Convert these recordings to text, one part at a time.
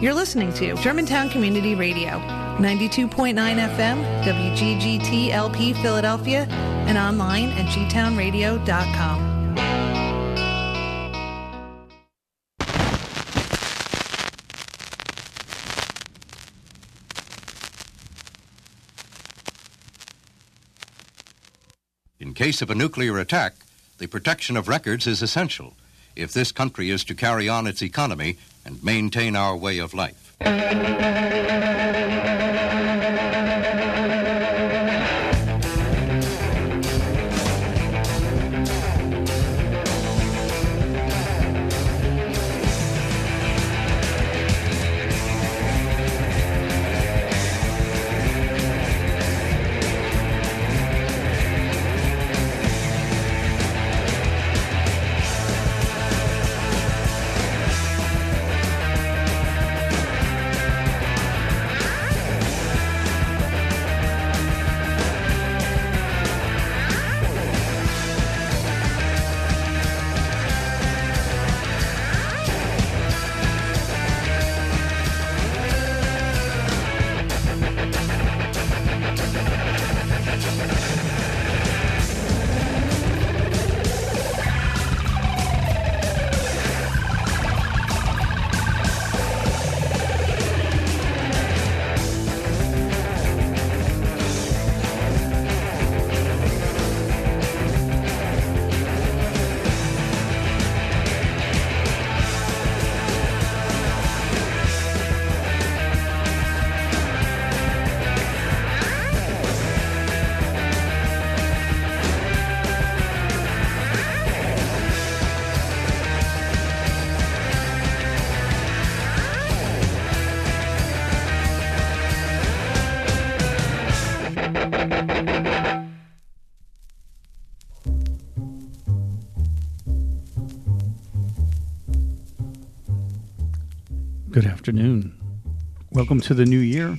You're listening to Germantown Community Radio, 92.9 FM, WGGT LP Philadelphia, and online at gtownradio.com. In case of a nuclear attack, the protection of records is essential if this country is to carry on its economy and maintain our way of life. Welcome to the new year.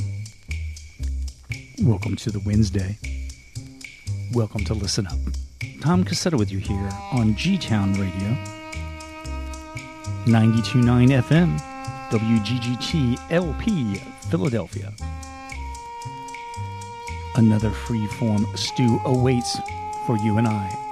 Welcome to the Wednesday. Welcome to Listen Up. Tom Cassetta with you here on G Town Radio, 929 FM, WGGT LP, Philadelphia. Another free-form stew awaits for you and I.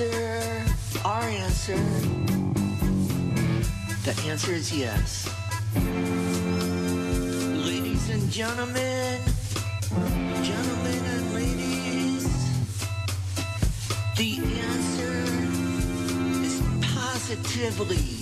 answer, our answer, the answer is yes. Ladies and gentlemen, gentlemen and ladies, the answer is positively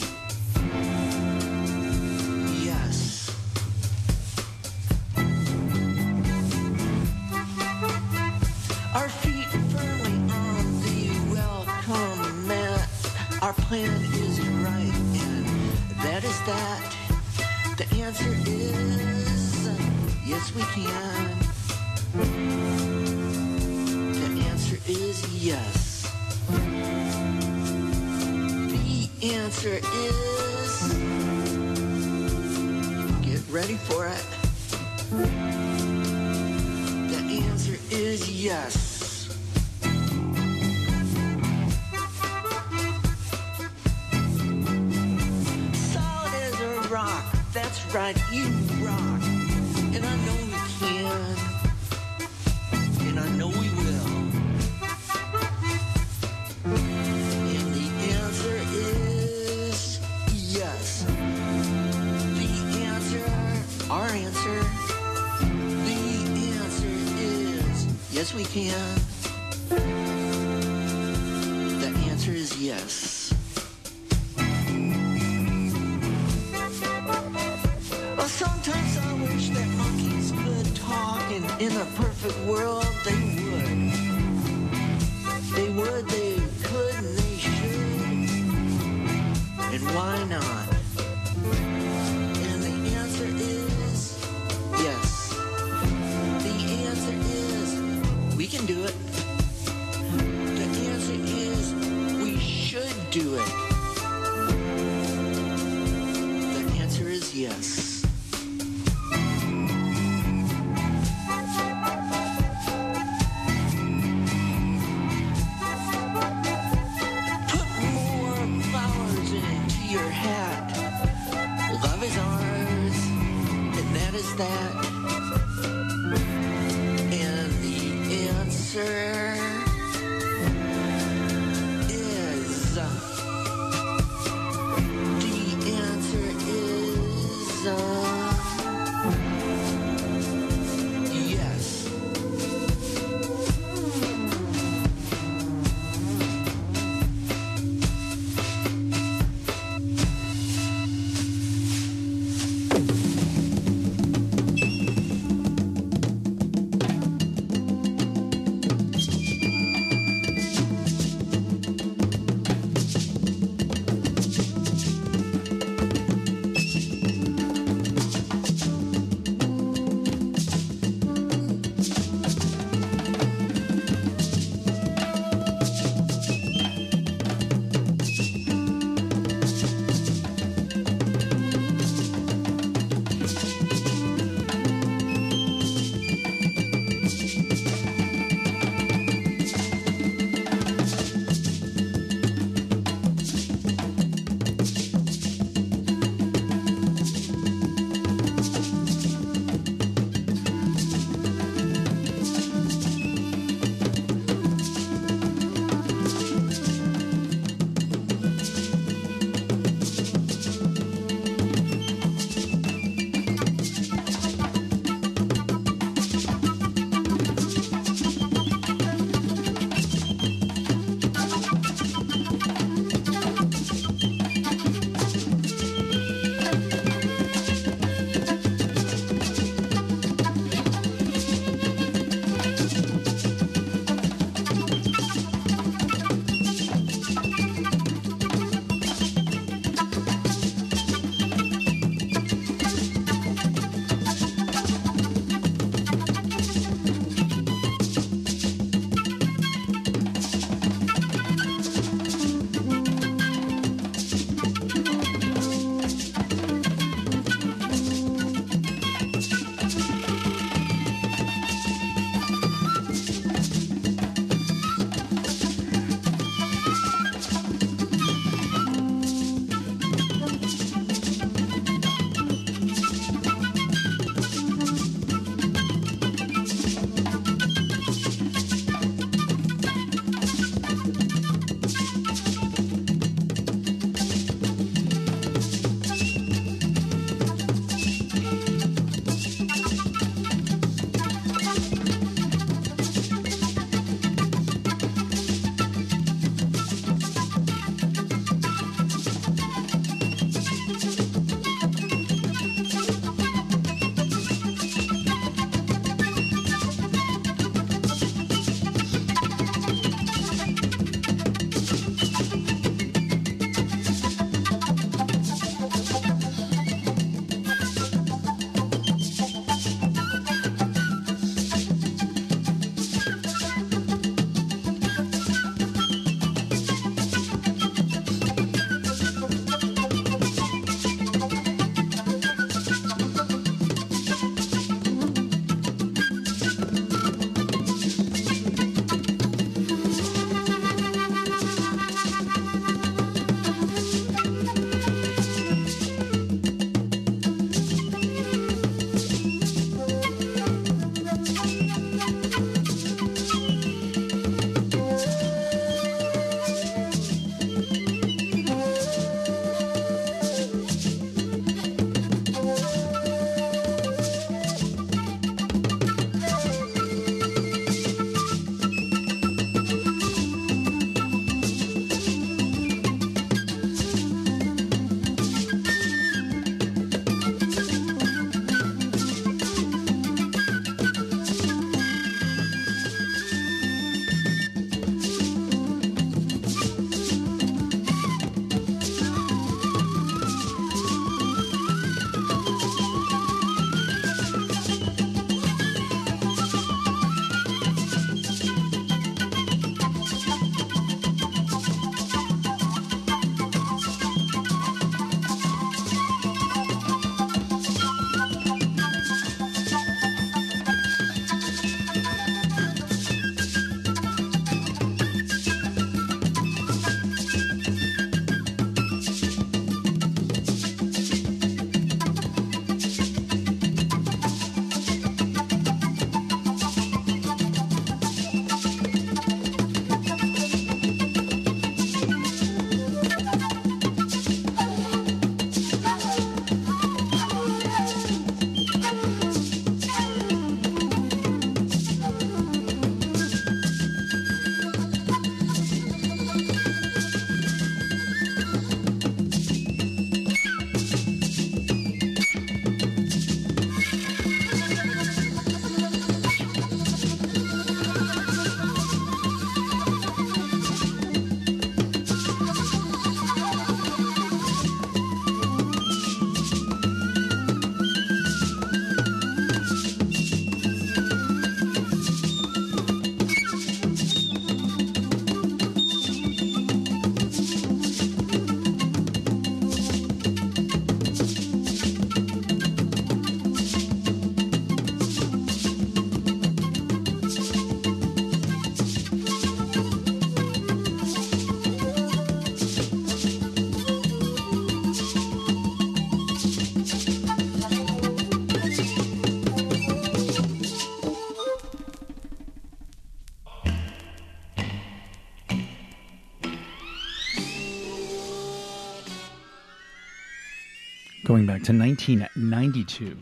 Going back to 1992,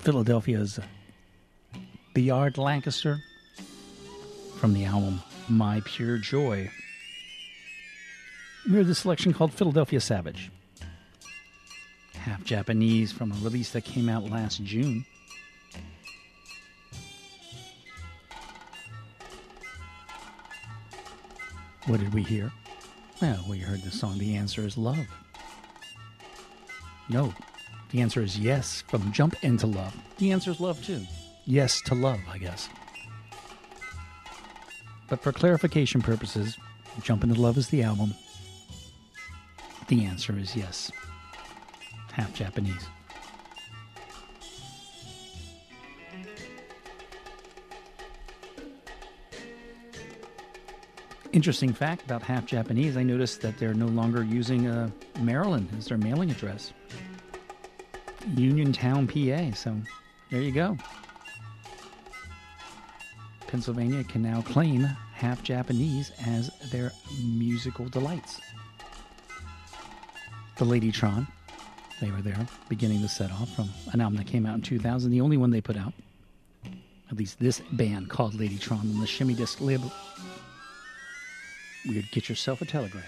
Philadelphia's Byard Lancaster from the album My Pure Joy. We heard the selection called Philadelphia Savage. Half Japanese from a release that came out last June. What did we hear? Well, we heard the song The Answer is Love. No, the answer is yes from Jump Into Love. The answer is love too. Yes to love, I guess. But for clarification purposes, Jump Into Love is the album. The answer is yes. Half Japanese. Interesting fact about half Japanese, I noticed that they're no longer using uh, Maryland as their mailing address. Uniontown, PA. So there you go. Pennsylvania can now claim half Japanese as their musical delights. The Ladytron, they were there beginning the set off from an album that came out in 2000, the only one they put out. At least this band called Ladytron on the Shimmy Disc label. Weird, get yourself a telegraph.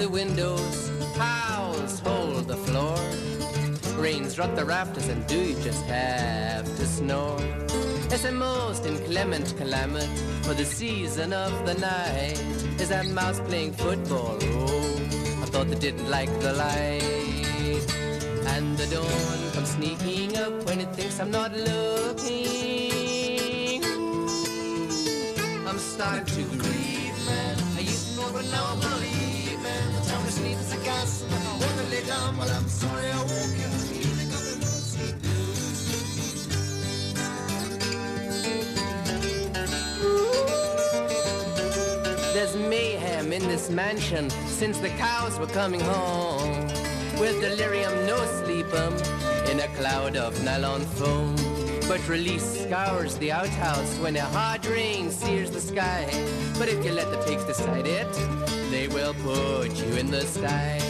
The windows, house hold the floor. Rains rot the rafters, and do you just have to snore? It's a most inclement climate for the season of the night. Is that mouse playing football? Oh, I thought they didn't like the light. And the dawn comes sneaking up when it thinks I'm not looking. I'm starting to grieve, man. I used to know, but now I There's mayhem in this mansion since the cows were coming home. With delirium, no sleep 'em in a cloud of nylon foam. But release scours the outhouse when a hard rain sears the sky. But if you let the pigs decide it, they will put you in the sty.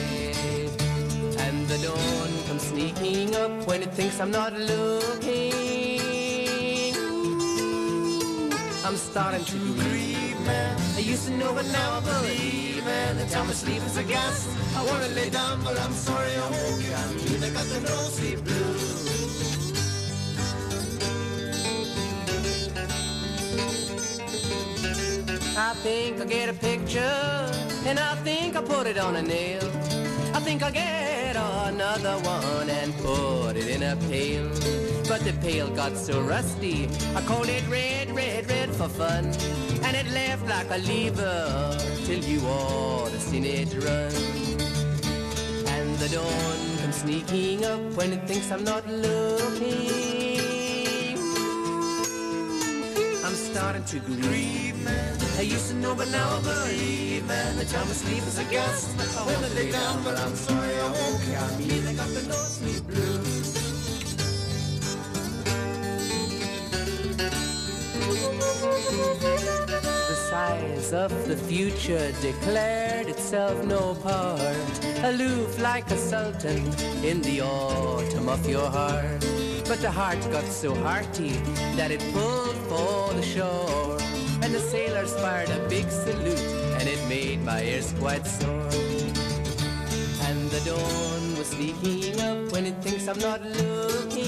And the dawn comes sneaking up when it thinks I'm not looking. I'm starting to grieve, man. I used to know, but now I believe, man. The time of sleep is a gas. I wanna lay down, but I'm sorry I won't. I mean, I got the no sleep blues. I think I'll get a picture, and I think I'll put it on a nail. I think I'll get another one and put it in a pail. But the pail got so rusty, I called it red, red, red for fun. And it left like a lever till you ought to seen it run. And the dawn comes sneaking up when it thinks I'm not looking. Starting to grieve, man. I used to know, but now I believe, man. The time of sleep is a guess. I wanna lay down, but I'm sorry I won't. I mean, I got the no sleep blues. The size of the future declared itself no part, aloof like a sultan in the autumn of your heart. But the heart got so hearty that it pulled for the shore, and the sailors fired a big salute, and it made my ears quite sore. And the dawn was sneaking up when it thinks I'm not looking.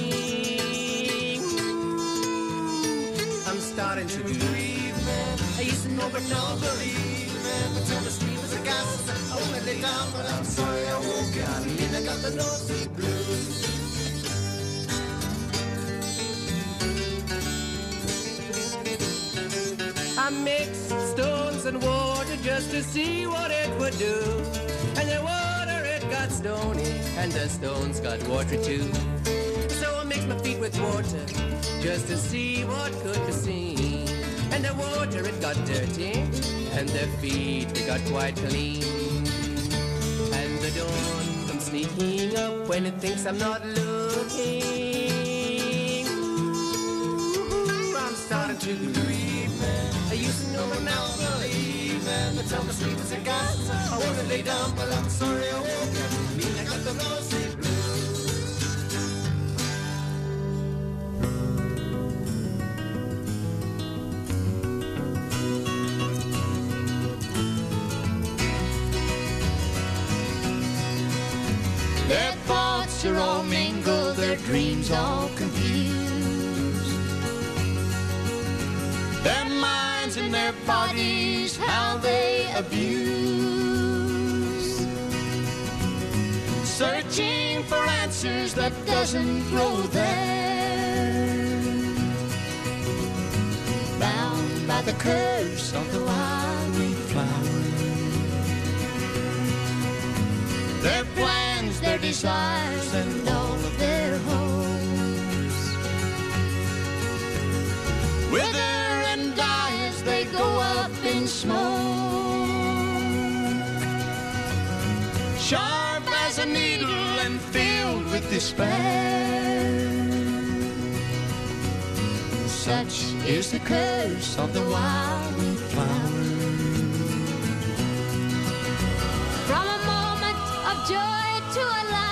I'm starting to grieve, man. I used to know, but now believe, man. The time to sleep is a gas. I wanna lay down, but I'm sorry I won't. I mean, I got the no sleep blues. I mixed stones and water just to see what it would do. And the water it got stony, and the stones got water too. So I mixed my feet with water just to see what could be seen. And the water it got dirty, and the feet they got quite clean. And the dawn comes sneaking up when it thinks I'm not looking. I'm starting to grieve. I used to know, but now I believe, man. The time to sleep is a gas. I wanna lay down, but I'm sorry I won't. I mean, I got the no blues. Their thoughts are all mingled, their dreams all confused. Their minds and their bodies, how they abuse. Searching for answers that doesn't grow there. Bound by the curse of the wild flower. Their plans, their desires, and all of their hopes wither go up in smoke. Sharp as a needle and filled with despair. Such is the curse of the wild flower. From a moment of joy to a lifetime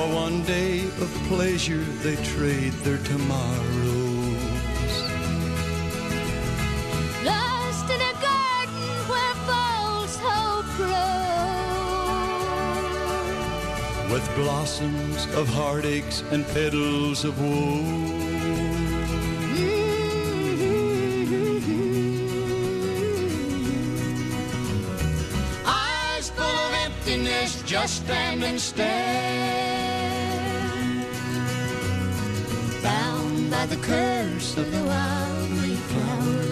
For one day of pleasure, they trade their tomorrows. Lost in a garden where false hope grows. With blossoms of heartaches and petals of woe. Mm-hmm. Eyes full of emptiness, just stand and stare. The curse of the wild flower.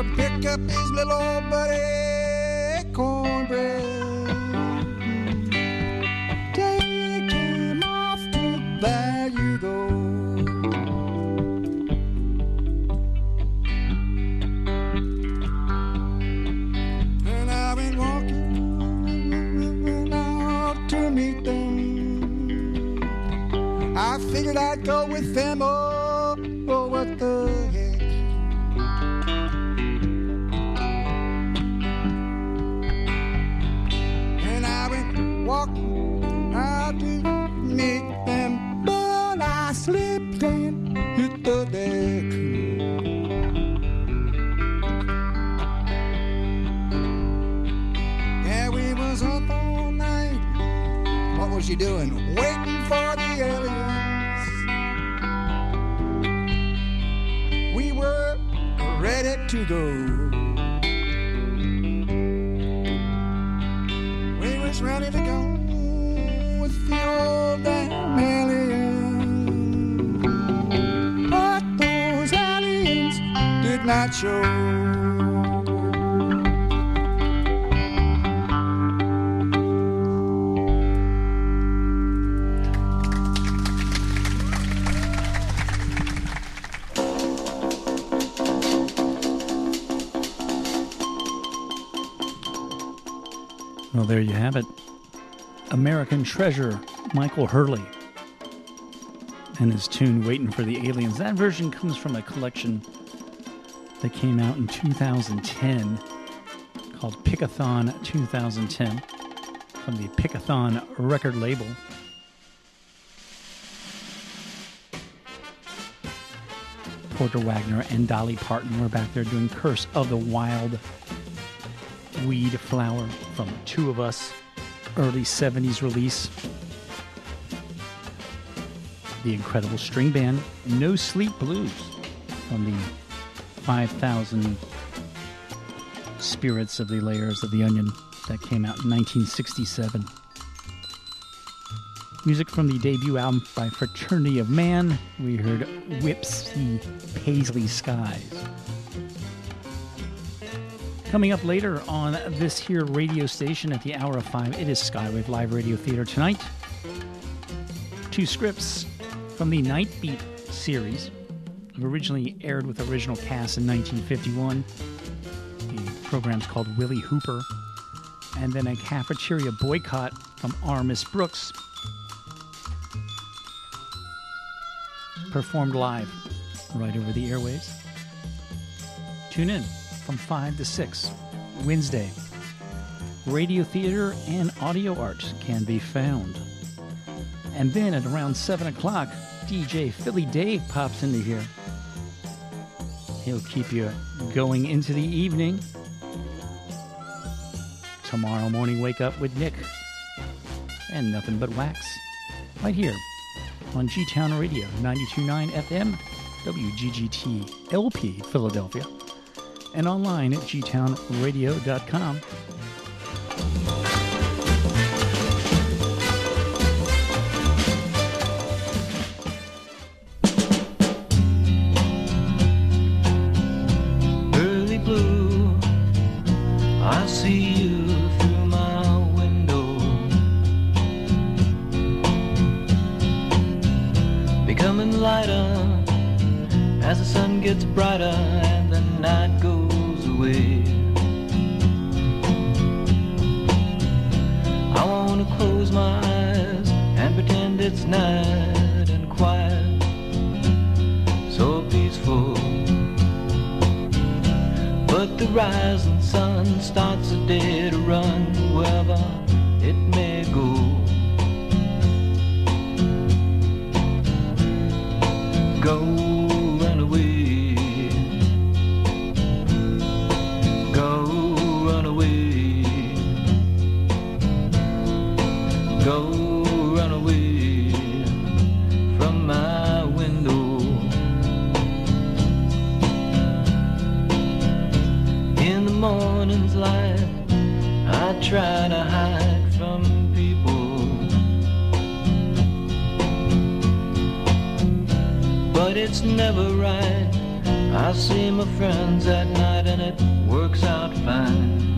Or pick up his little old buddy, Cornbread. Take him off to you go. And I've been walking out to meet them. I figured I'd go with We was ready to go with the old aliens, but those aliens did not show. there you have it. American treasure, Michael Hurley. And his tune, Waiting for the Aliens. That version comes from a collection that came out in 2010 called Pickathon 2010 from the Pickathon record label. Porter Wagoner and Dolly Parton were back there doing Curse of the Wild Weed Flower from Two of Us, early 70s release. The incredible string band No Sleep Blues from the 5,000 Spirits of the Layers of the Onion that came out in 1967. Music from the debut album by Fraternity of Man, we heard Wispy Paisley Skies. Coming up later on this here radio station at the hour of five, it is Skywave Live Radio Theater tonight. Two scripts from the Night Beat series, originally aired with original cast in 1951. The program's called Willie Hooper, and then a cafeteria boycott from Our Miss Brooks, performed live right over the airwaves. Tune in from 5 to 6, Wednesday. Radio theater and audio art can be found. And then at around 7 o'clock, DJ Philly Dave pops into here. He'll keep you going into the evening. Tomorrow morning, wake up with Nick and nothing but wax. Right here on G Town Radio 929 FM, WGGT LP Philadelphia, and online at gtownradio.com. early blue. I see you through my window, becoming lighter as the sun gets brighter and the night goes away. I wanna close my eyes and pretend it's night and quiet, so peaceful. But the rising sun starts a day to run wherever it may go. Go try to hide from people. But it's never right. I see my friends at night and it works out fine.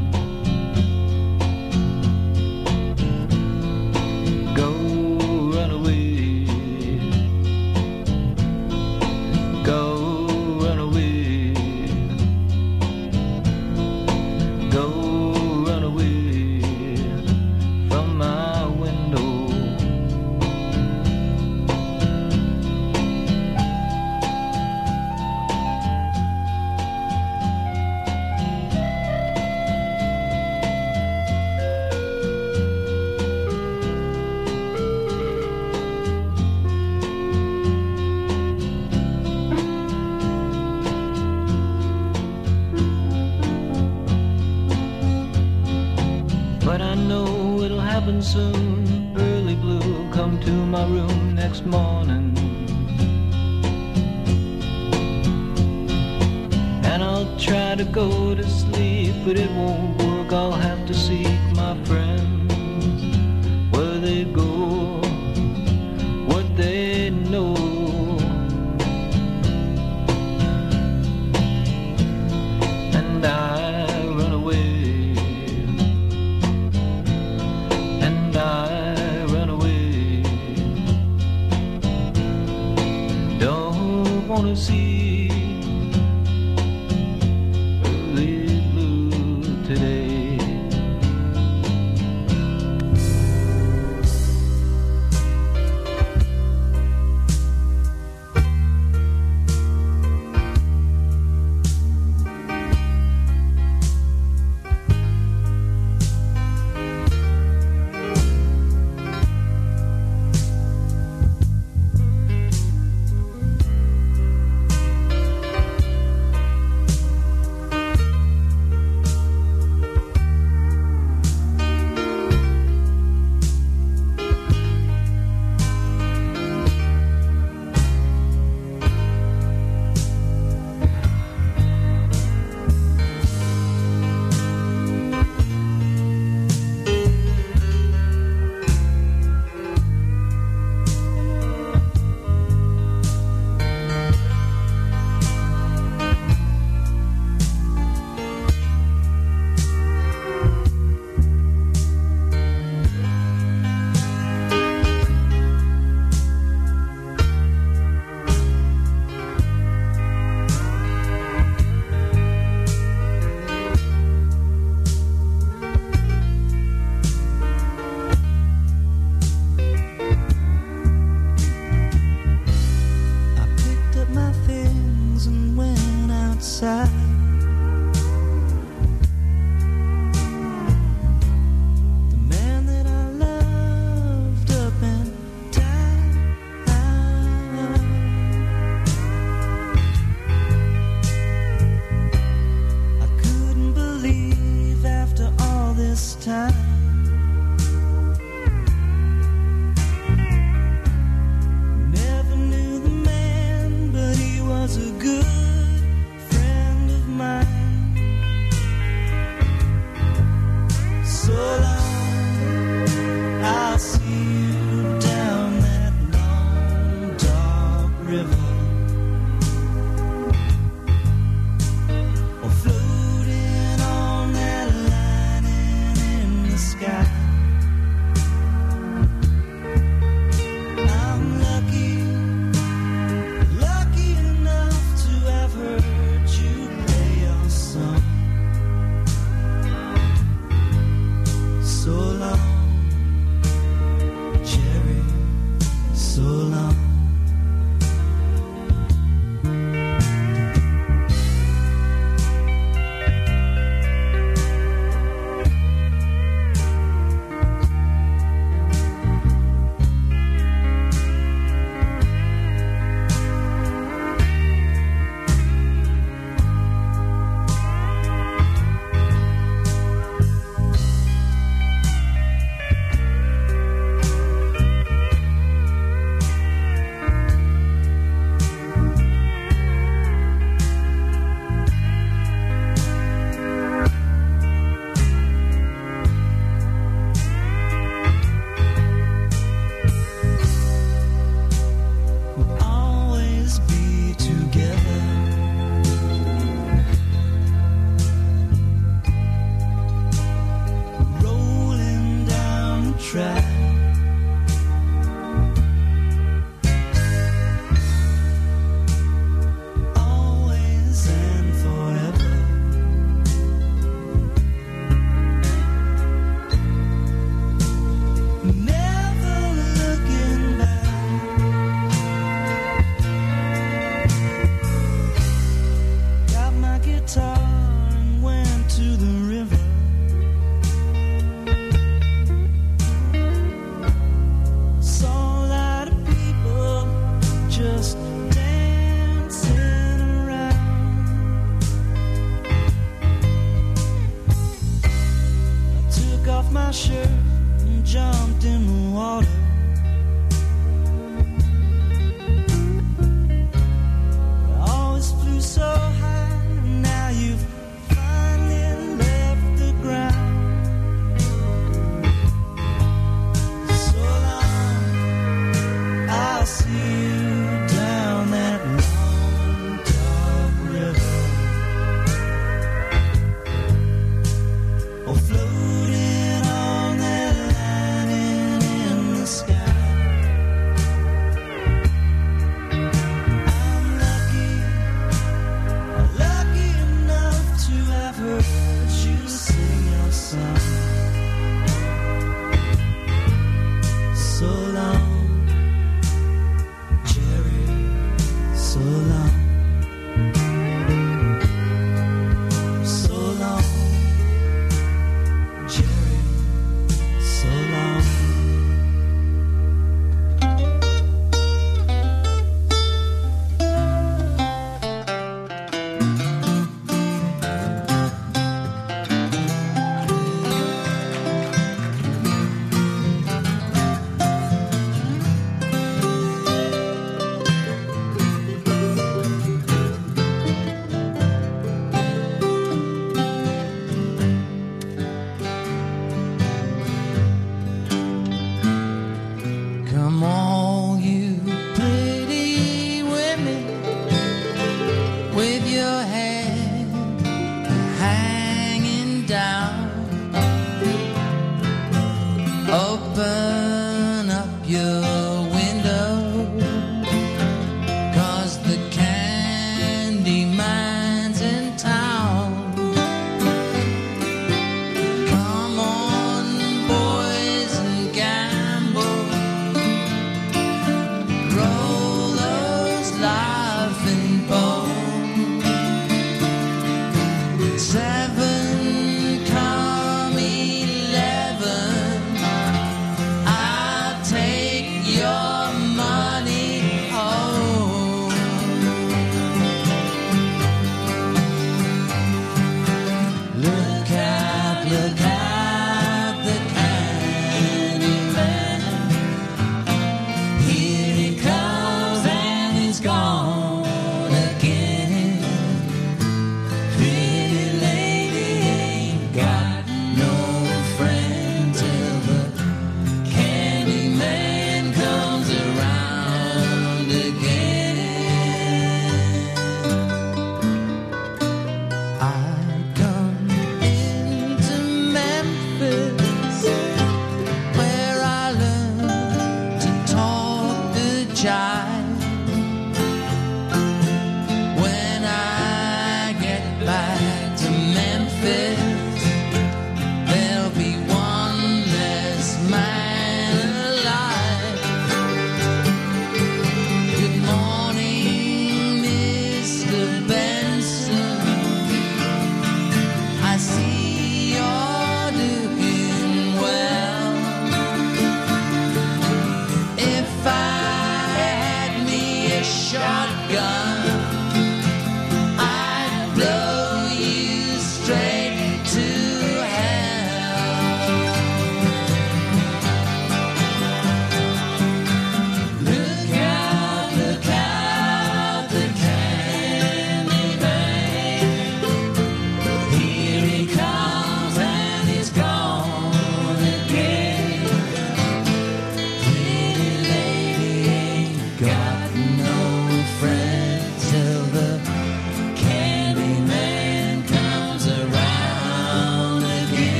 So long,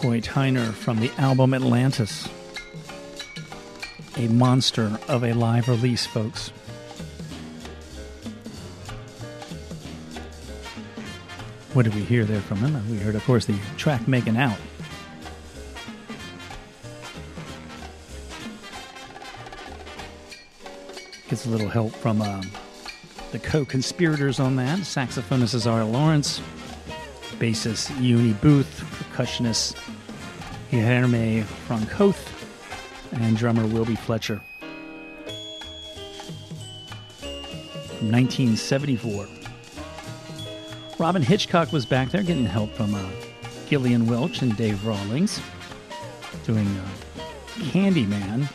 McCoy Tyner from the album Atlantis. A monster of a live release, folks. What did we hear there from him? We heard, of course, the track Making Out. Gets a little help from um, the co conspirators on that saxophonist Azar Lawrence, bassist Juini Booth, percussionist Guilherme Franco, and drummer Wilby Fletcher. From 1974. Robyn Hitchcock was back there getting help from uh, Gillian Welch and Dave Rawlings, doing uh, Candyman,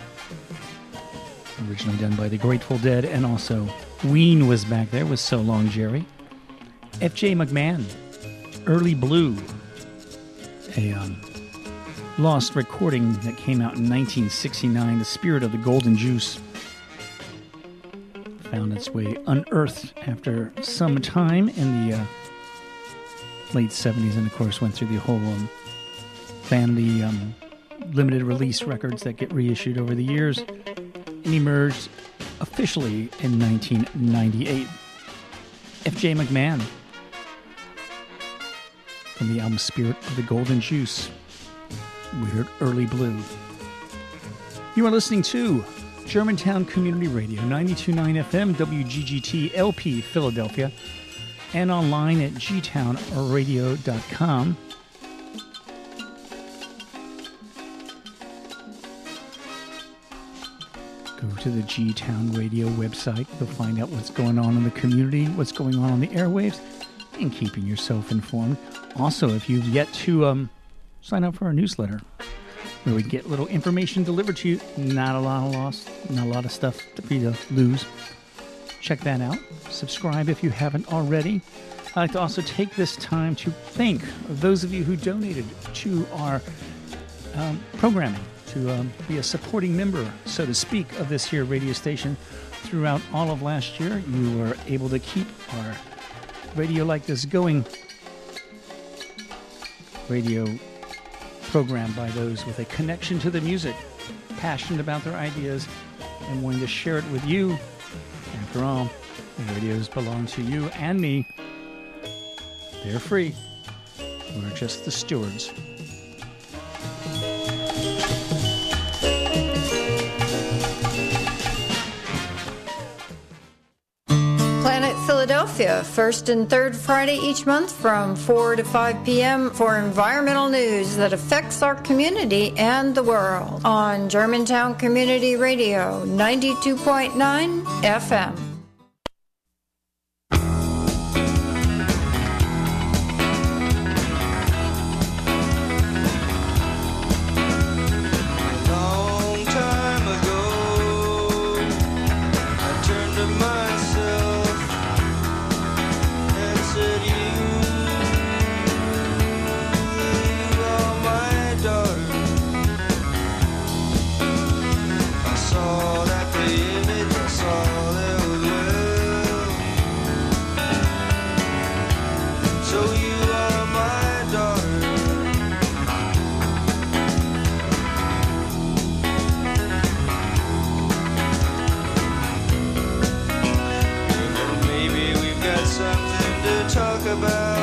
originally done by the Grateful Dead, and also Ween was back there with So Long Jerry. F.J. McMahon, Early Blue, a um, lost recording that came out in 1969, The Spirit of the Golden Juice. Found its way unearthed after some time in the uh, late 70s, and of course went through the whole um, family um, limited release records that get reissued over the years and emerged officially in 1998. F.J. McMahon from the album Spirit of the Golden Juice. We heard Early Blue. You are listening to Germantown Community Radio, 92.9 FM, WGGT LP Philadelphia, and online at gtownradio.com. Go to the G Town Radio website. You'll find out what's going on in the community, what's going on on the airwaves, and keeping yourself informed. Also, if you've yet to um, sign up for our newsletter, where we get little information delivered to you, not a lot of loss, not a lot of stuff for you to lose. Check that out. Subscribe if you haven't already. I'd like to also take this time to thank those of you who donated to our um, programming to um, be a supporting member, so to speak, of this here radio station throughout all of last year. You were able to keep our radio like this going. Radio programmed by those with a connection to the music, passionate about their ideas, and wanting to share it with you. After all, the radios belong to you and me. They're free. We're just the stewards. Philadelphia, first and third Friday each month from 4 to 5 p.m. for environmental news that affects our community and the world on Germantown Community Radio 92.9 FM. about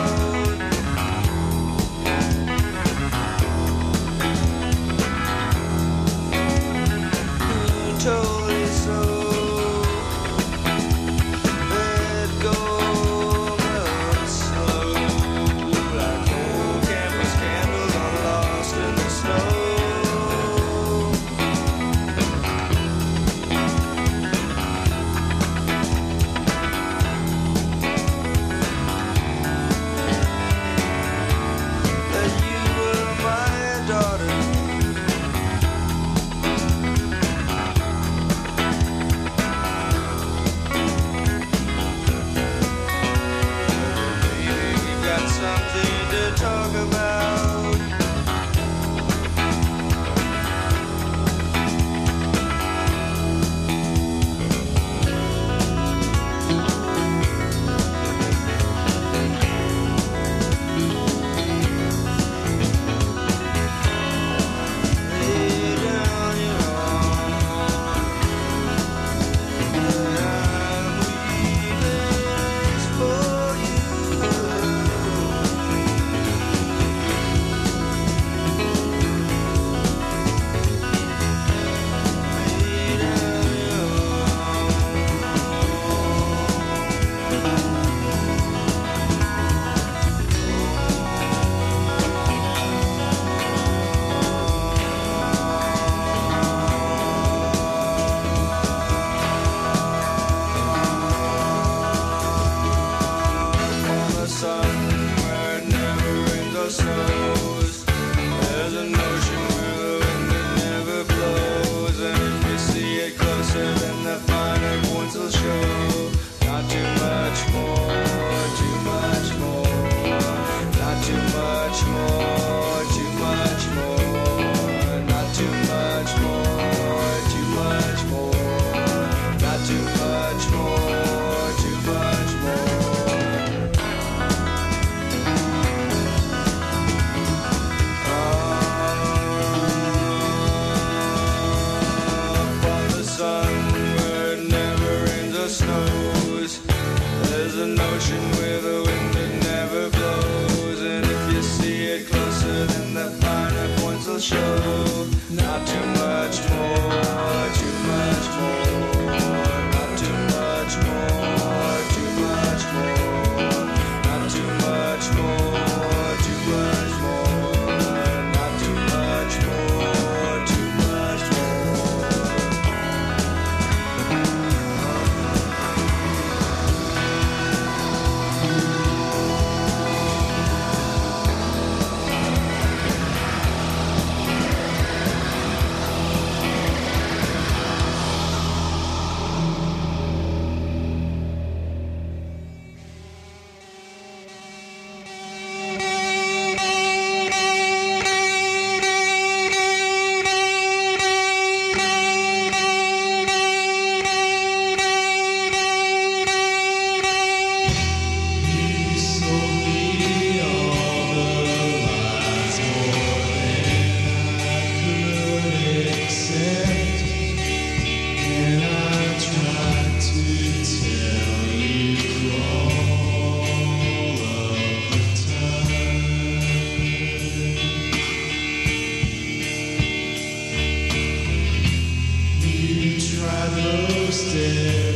most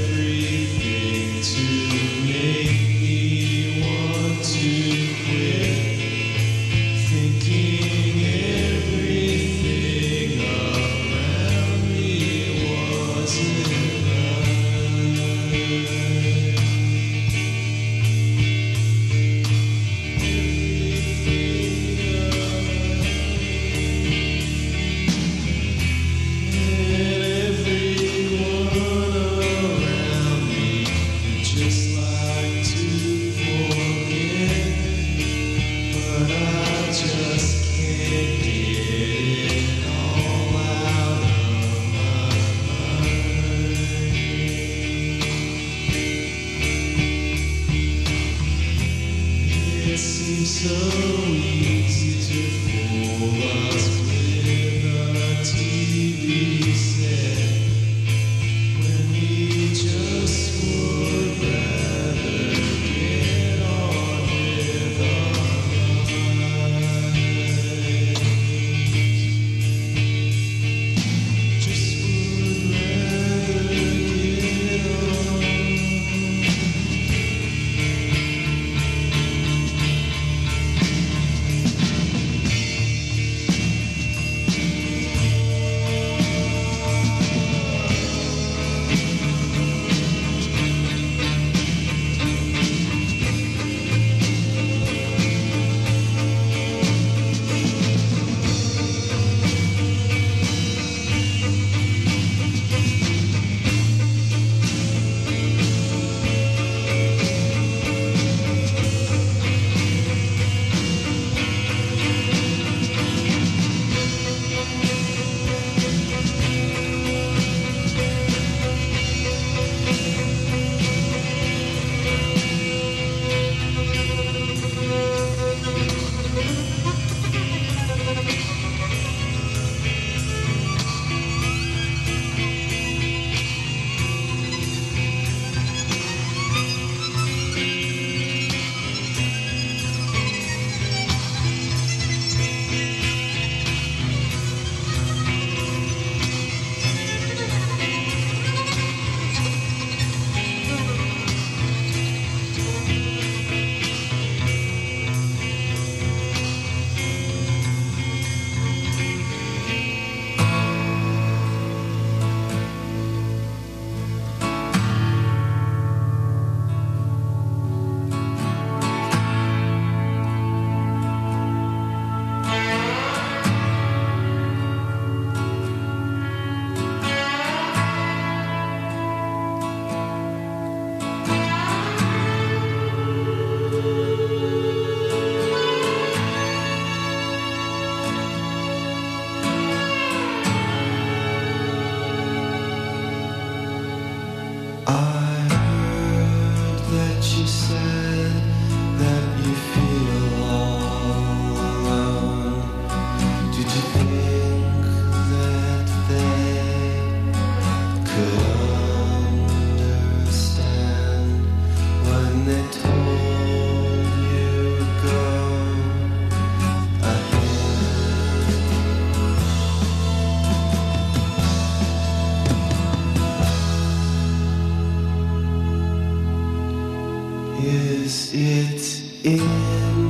Is it in?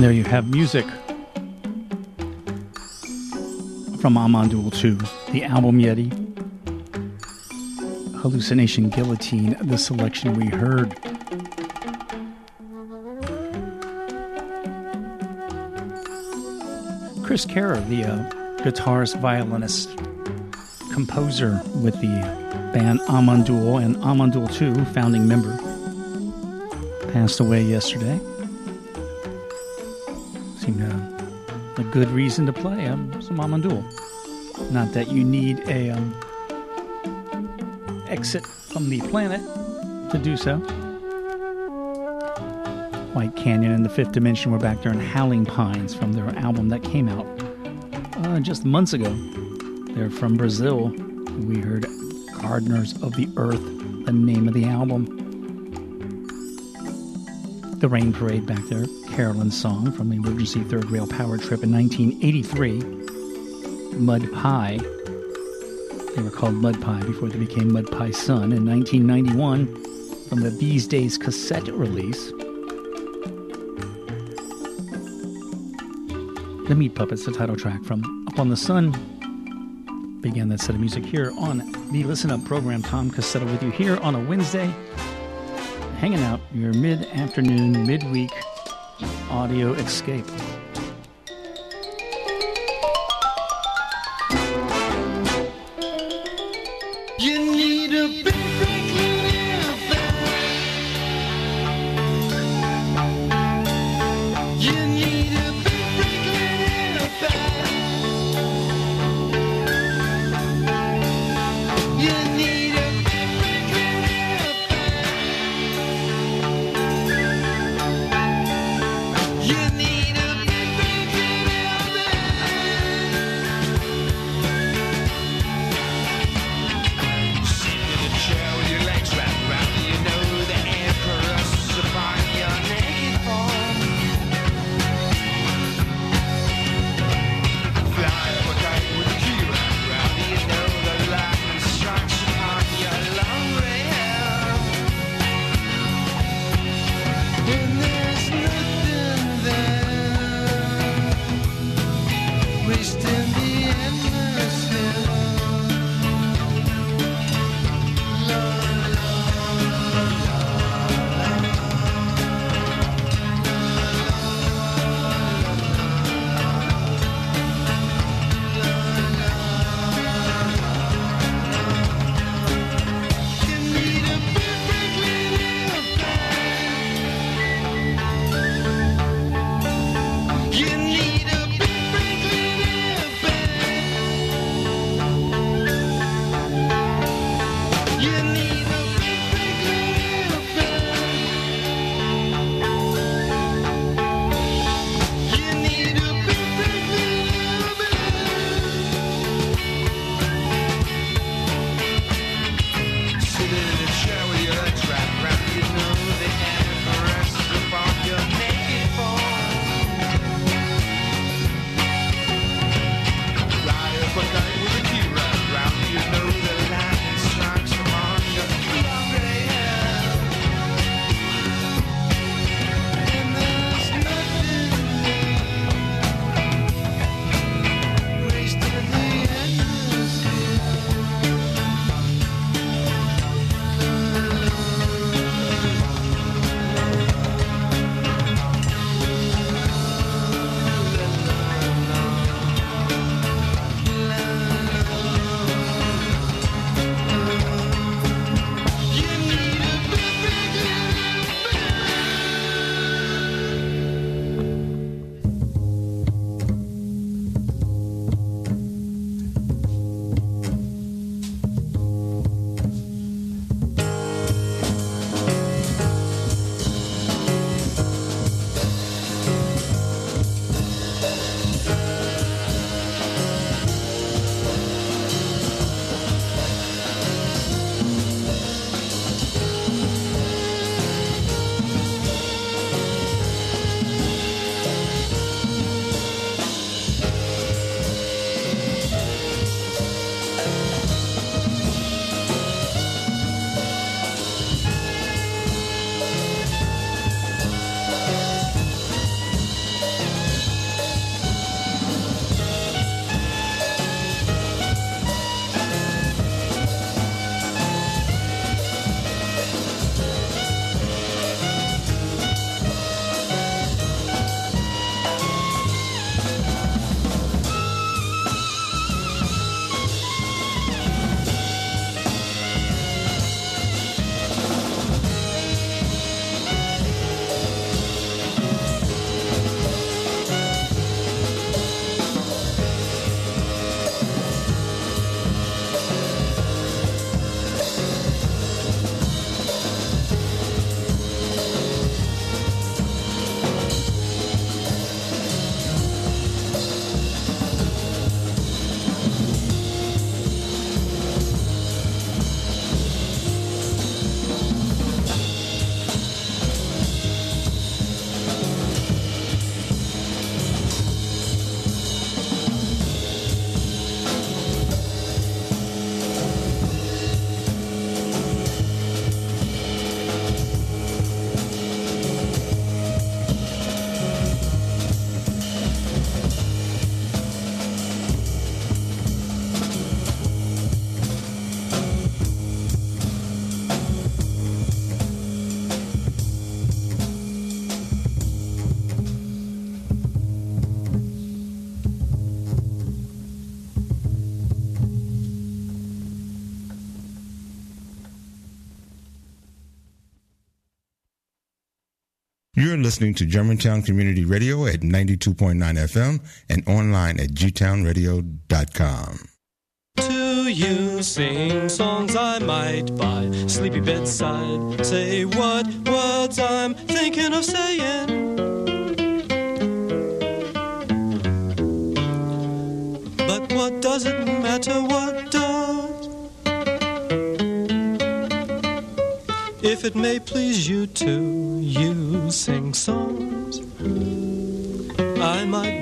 And there you have music from Amon Duul 2, the album Yeti. Hallucination Guillotine, the selection we heard. Chris Karrer, the uh, guitarist, violinist, composer with the band Amon Duul and Amon Duul 2, founding member, passed away yesterday. Good reason to play um, some Amon Duul. Not that you need a um, exit from the planet to do so. White Canyon and the Fifth Dimension were back there in Howling Pines from their album that came out uh, just months ago. They're from Brazil. We heard Gardeners of the Earth, the name of the album. The Rain Parade back there, Carolyn's song from the Emergency Third Rail Power Trip in 1983. Mud Pie. They were called Mud Pie before they became Mud Pie Sun in 1991 from the These Days cassette release. The Meat Puppets, the title track from Up on the Sun, began that set of music here on the Listen Up program. Tom Cassetta with you here on a Wednesday, hanging out your mid afternoon, midweek audio escape. You're listening to Germantown Community Radio at 92.9 FM and online at gtownradio.com. To you sing songs I might by sleepy bedside. Say what words I'm thinking of saying. But what does it matter what does? If it may please you to,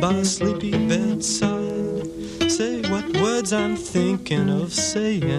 by sleepy bedside say what words I'm thinking of saying.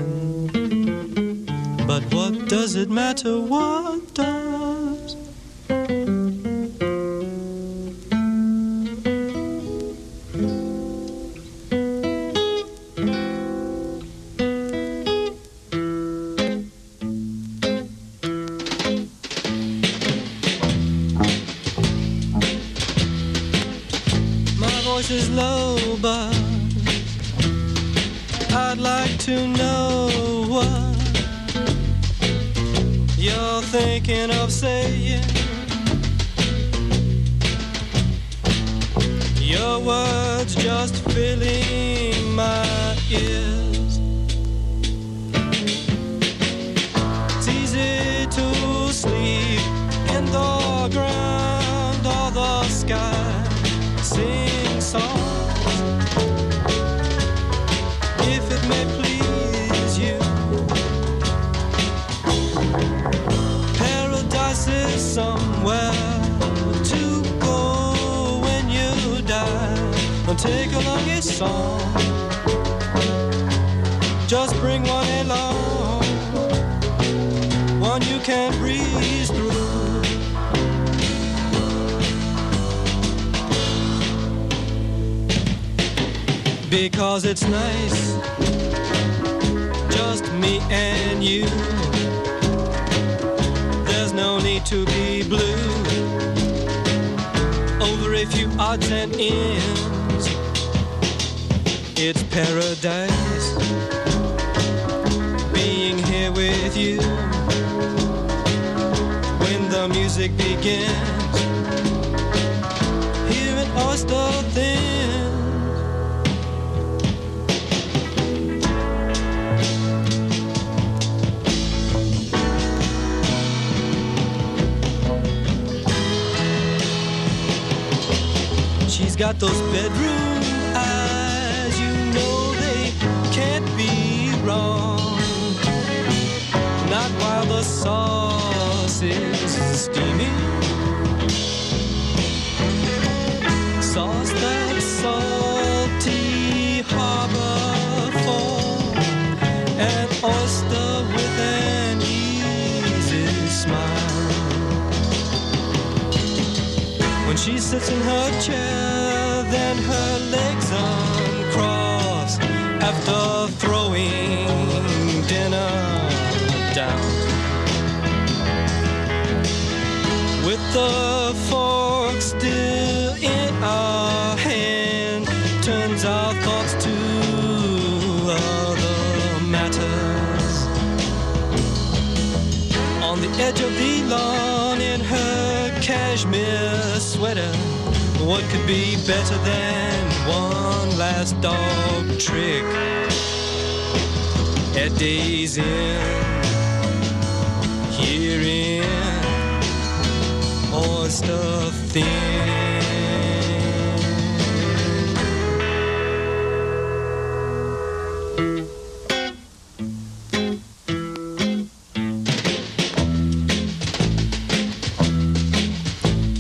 Take along a song. Just bring one along, one you can breeze through. Because it's nice, just me and you. There's no need to be blue over a few odds and ends. It's paradise being here with you when the music begins. Here in Oyster Thin. She's got those bedroom is steaming. Sauce that's salty harbor for an oyster with an easy smile. When she sits in her chair, then her legs uncross after throwing the fork still in our hand, turns our thoughts to other matters. On the edge of the lawn in her cashmere sweater. What could be better than one last dog trick at Days Inn? Oyster Thin.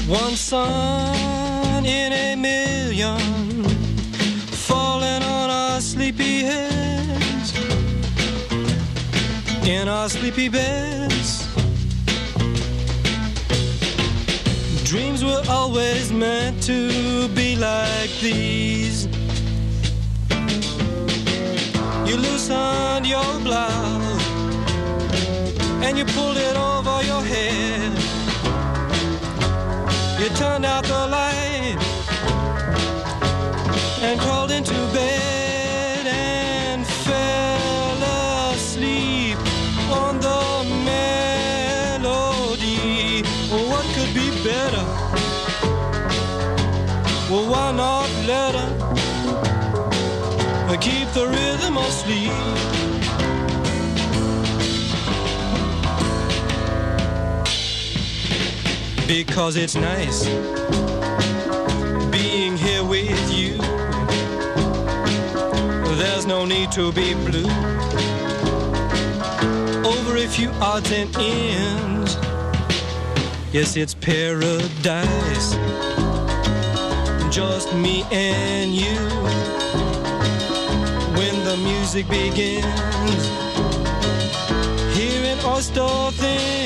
One sun in a million falling on our sleepy heads, in our sleepy beds. Always meant to be like these. You loosened your blouse and you pulled it over your head. You turned out the light because it's nice being here with you. There's no need to be blue over a few odds and ends. Yes, it's paradise, just me and you. When the music begins, hearing our stuff in.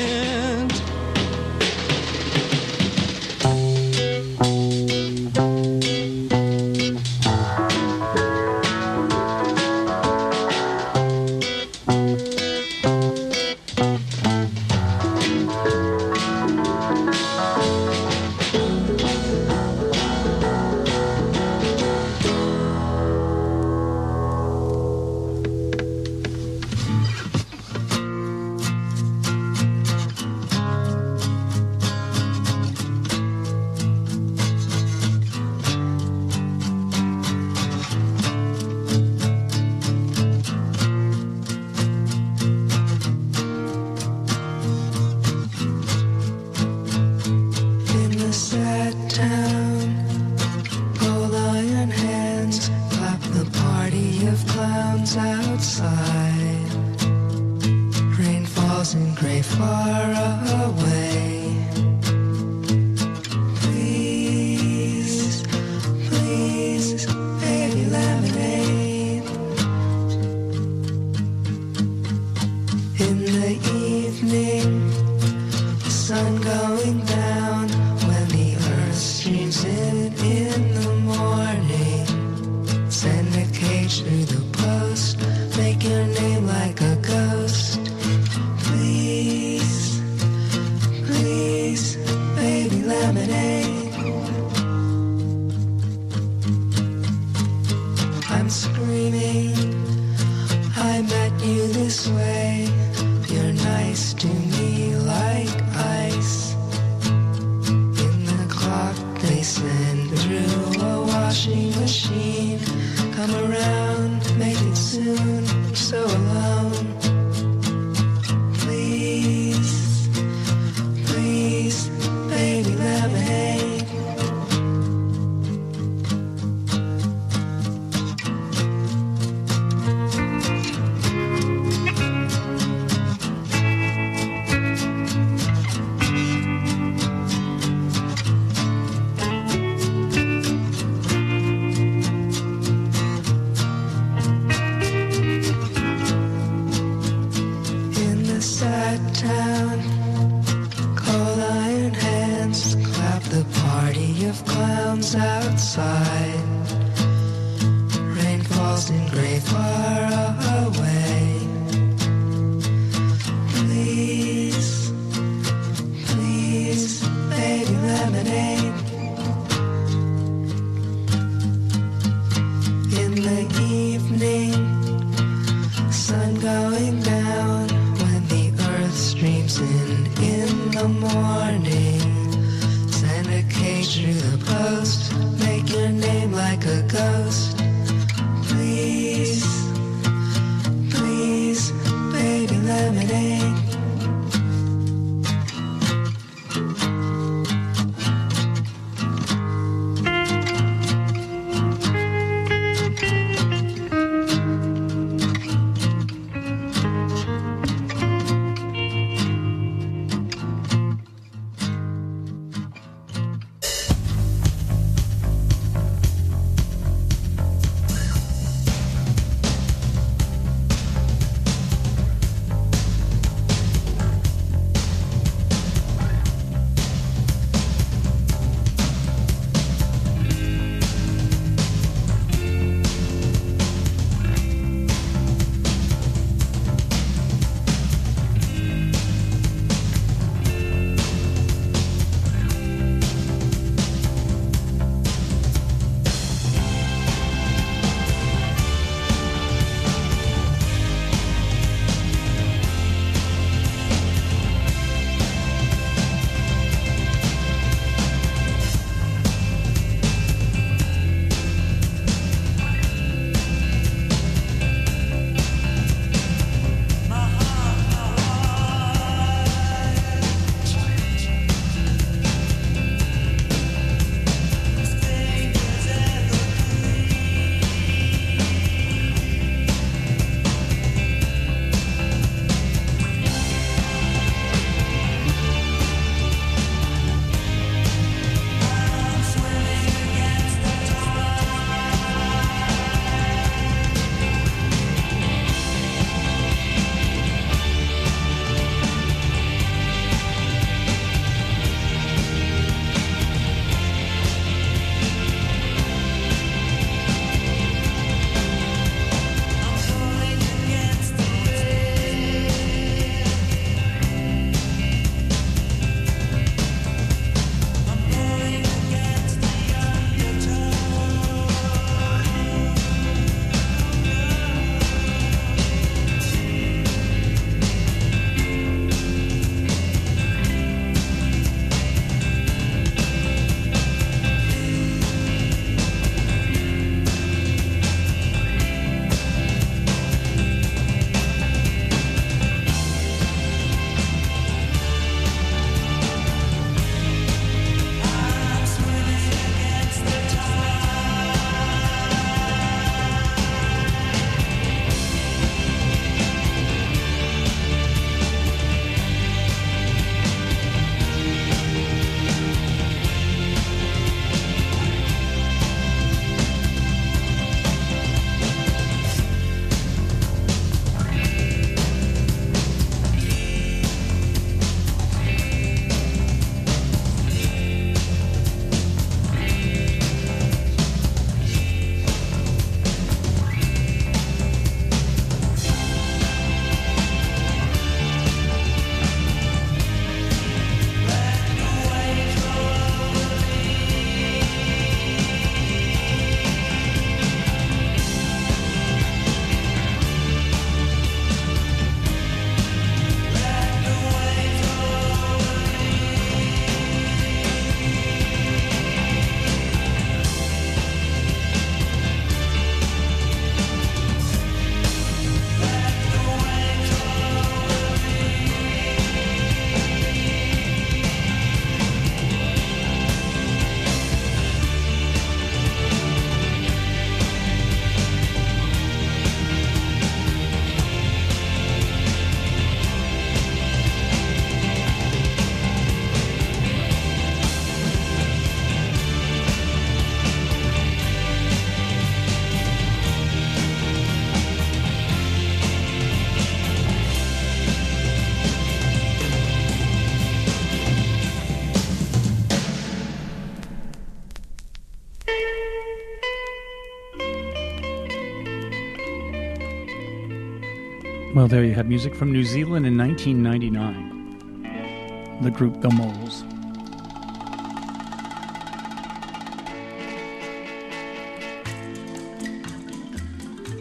Well, there you have music from New Zealand in 1999. The group The Moles.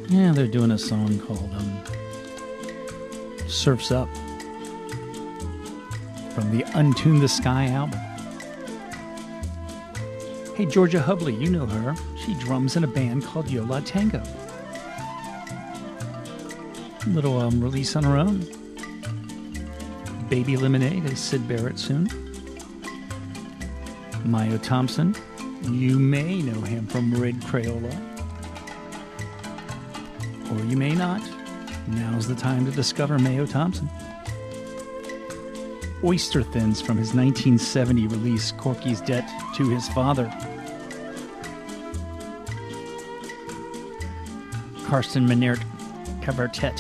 Yeah, they're doing a song called um, Surfs Up from the Untune the Sky album. Hey, Georgia Hubley, you know her. She drums in a band called Yo La Tengo. Little um, release on her own. Baby Lemonade is Syd Barrett soon. Mayo Thompson, you may know him from Red Crayola. Or you may not. Now's the time to discover Mayo Thompson. Oyster Thins from his 1970 release Corky's Debt to His Father. Carsten Meinert Kvartet.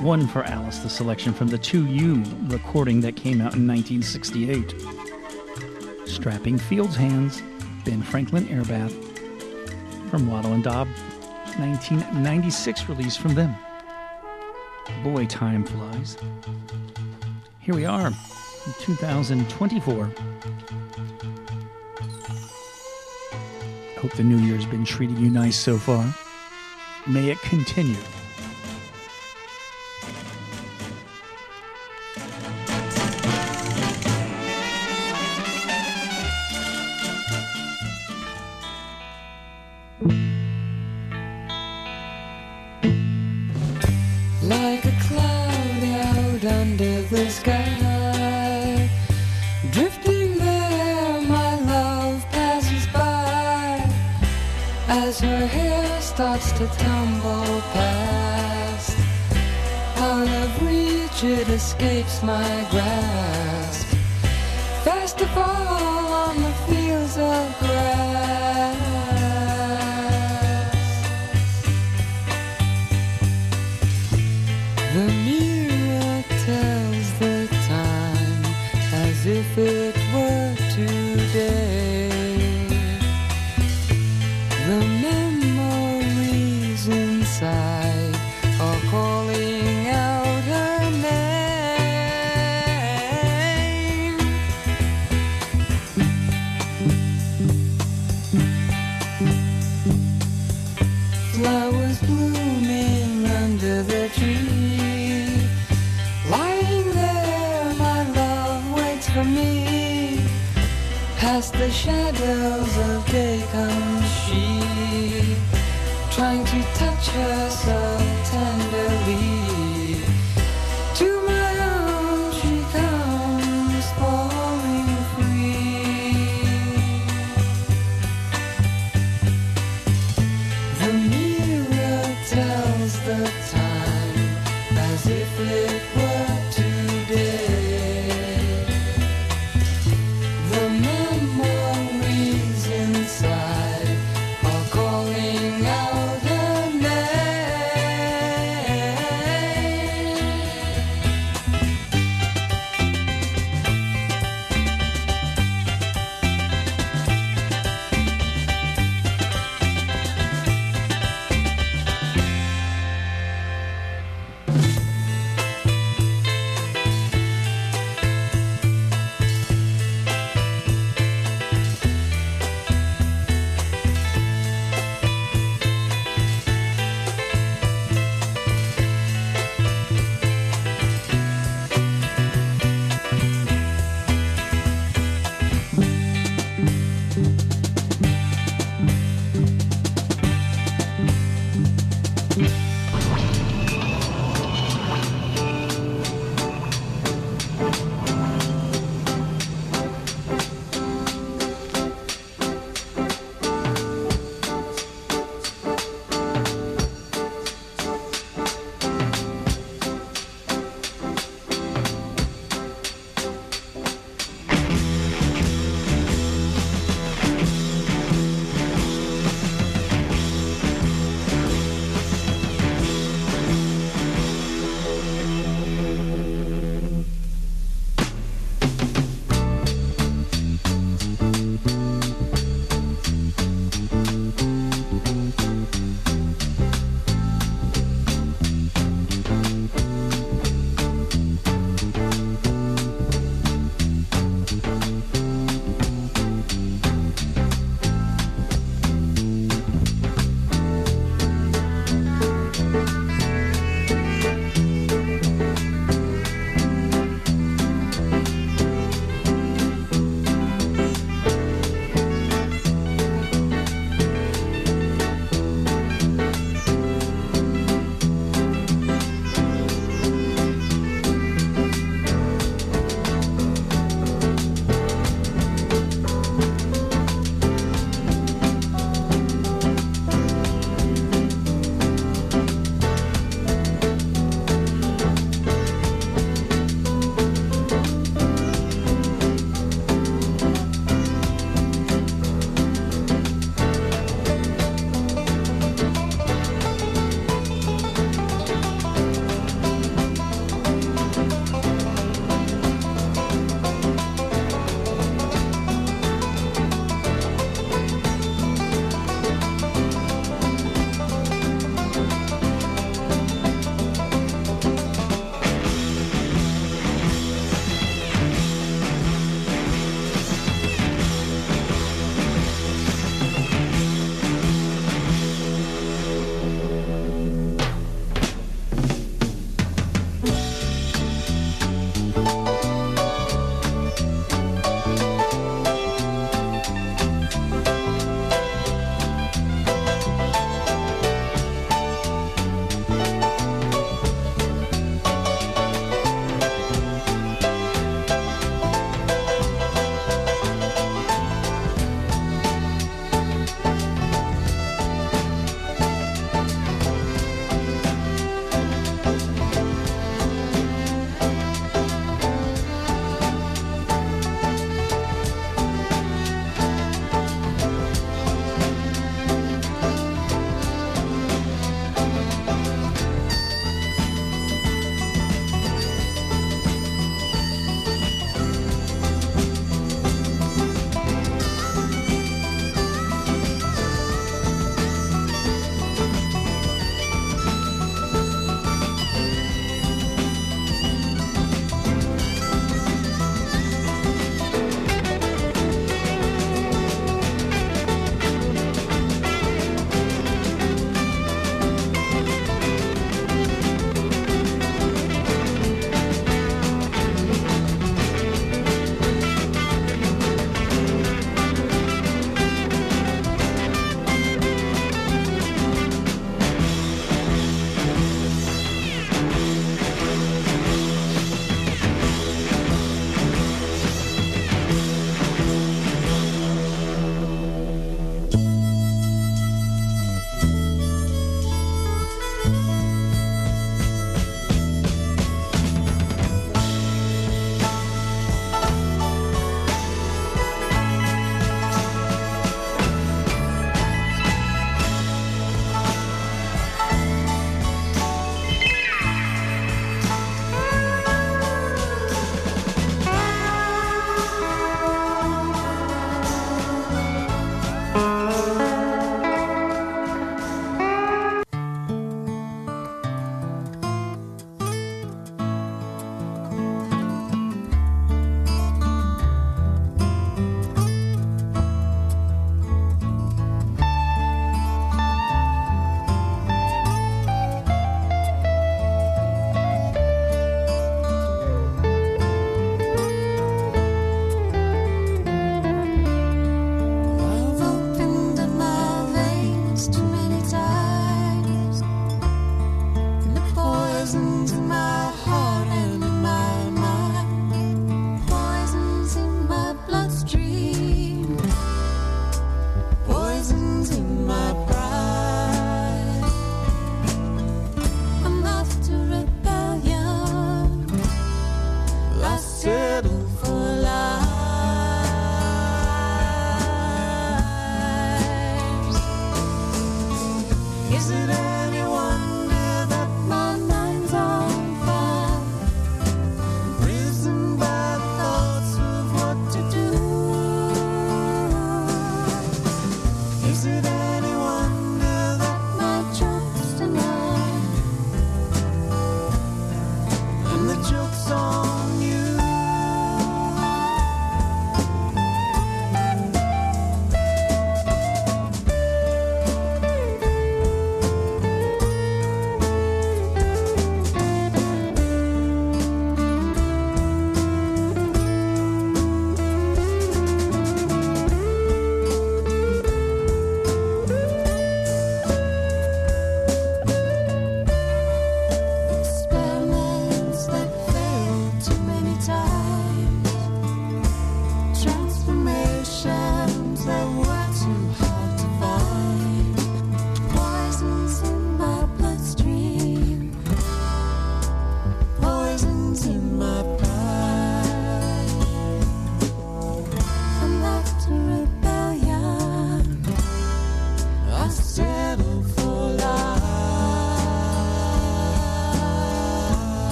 One for Alice, the selection from the 2U recording that came out in 1968. Strapping Fields Hands, Ben Franklin Airbath from Wattle and Daub, 1996 release from them. Boy, time flies. Here we are, 2024. Hope the new year's been treating you nice so far. May it continue.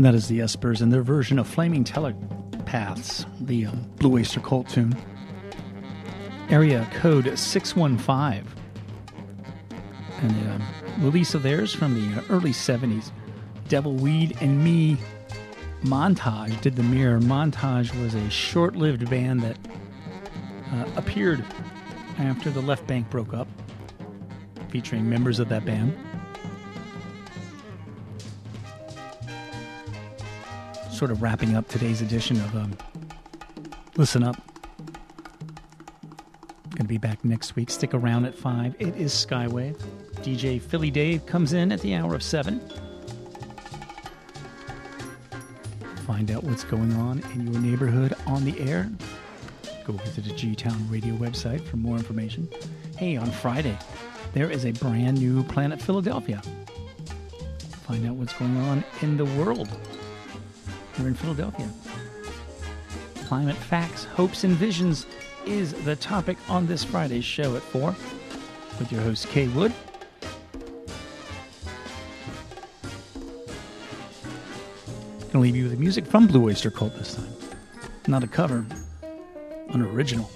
And that is the Espers and their version of Flaming Telepaths, the um, Blue Oyster Cult tune. Area code 615. And the um, release of theirs from the early 70s. Devil Weed and Me Montage did the mirror. Montage was a short lived band that uh, appeared after the Left Bank broke up, featuring members of that band. Sort of wrapping up today's edition of um, Listen Up. Gonna be back next week. Stick around at 5. It is Skywave. DJ Philly Dave comes in at the hour of 7. Find out what's going on in your neighborhood on the air. Go visit the G Town Radio website for more information. Hey, on Friday, there is a brand new Planet Philadelphia. Find out what's going on in the world in Philadelphia. Climate facts, hopes, and visions is the topic on this Friday's show at 4 with your host, Kay Wood. Gonna leave you with the music from Blue Oyster Cult this time. Not a cover, an original.